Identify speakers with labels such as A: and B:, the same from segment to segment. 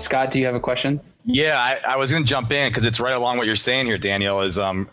A: Scott, do you have a question?
B: Yeah, I, I was going to jump in because it's right along what you're saying here, Daniel. Is um,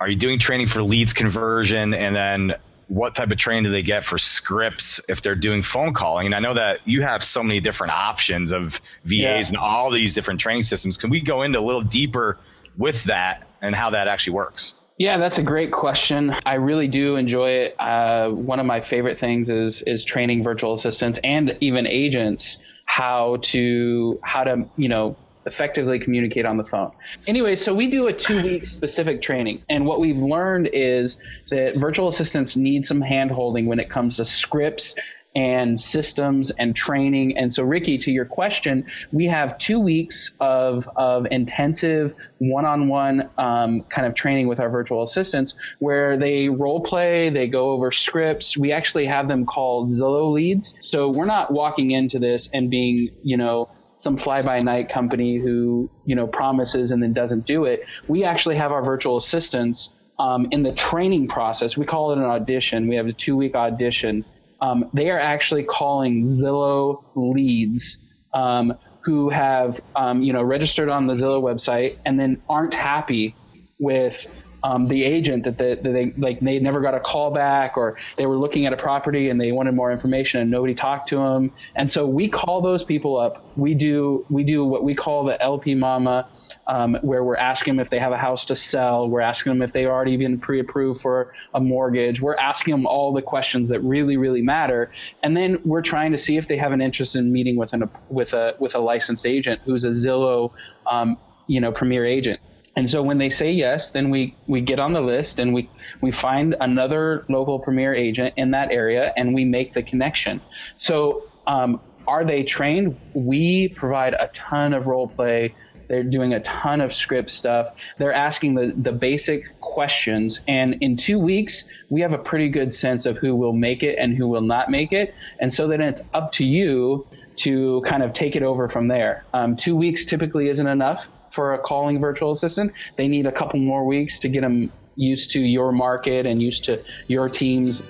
B: are you doing training for leads conversion, and then what type of training do they get for scripts if they're doing phone calling? And I know that you have so many different options of VAs yeah. and all these different training systems. Can we go into a little deeper with that and how that actually works?
A: Yeah, that's a great question. I really do enjoy it. Uh, one of my favorite things is is training virtual assistants and even agents how to how to you know effectively communicate on the phone. Anyway, so we do a two week specific training. And what we've learned is that virtual assistants need some hand holding when it comes to scripts and systems and training. And so, Ricky, to your question, we have two weeks of, of intensive one on one kind of training with our virtual assistants where they role play, they go over scripts. We actually have them called Zillow leads. So, we're not walking into this and being, you know, some fly by night company who you know promises and then doesn't do it. We actually have our virtual assistants um, in the training process. We call it an audition. We have a two week audition. Um, they are actually calling Zillow leads um, who have um, you know registered on the Zillow website and then aren't happy with um, the agent that, the, that they like they never got a call back or they were looking at a property and they wanted more information and nobody talked to them. And so we call those people up. We do we do what we call the LP Mama um, where we're asking them if they have a house to sell. We're asking them if they've already been pre-approved for a mortgage. We're asking them all the questions that really really matter. And then we're trying to see if they have an interest in meeting with an with a with a licensed agent who's a Zillow um, you know premier agent and so when they say yes, then we, we get on the list and we, we find another local premier agent in that area and we make the connection. So um, are they trained? We provide a ton of role play. They're doing a ton of script stuff. They're asking the, the basic questions. And in two weeks, we have a pretty good sense of who will make it and who will not make it. And so then it's up to you to kind of take it over from there. Um, two weeks typically isn't enough for a calling virtual assistant. They need a couple more weeks to get them used to your market and used to your teams.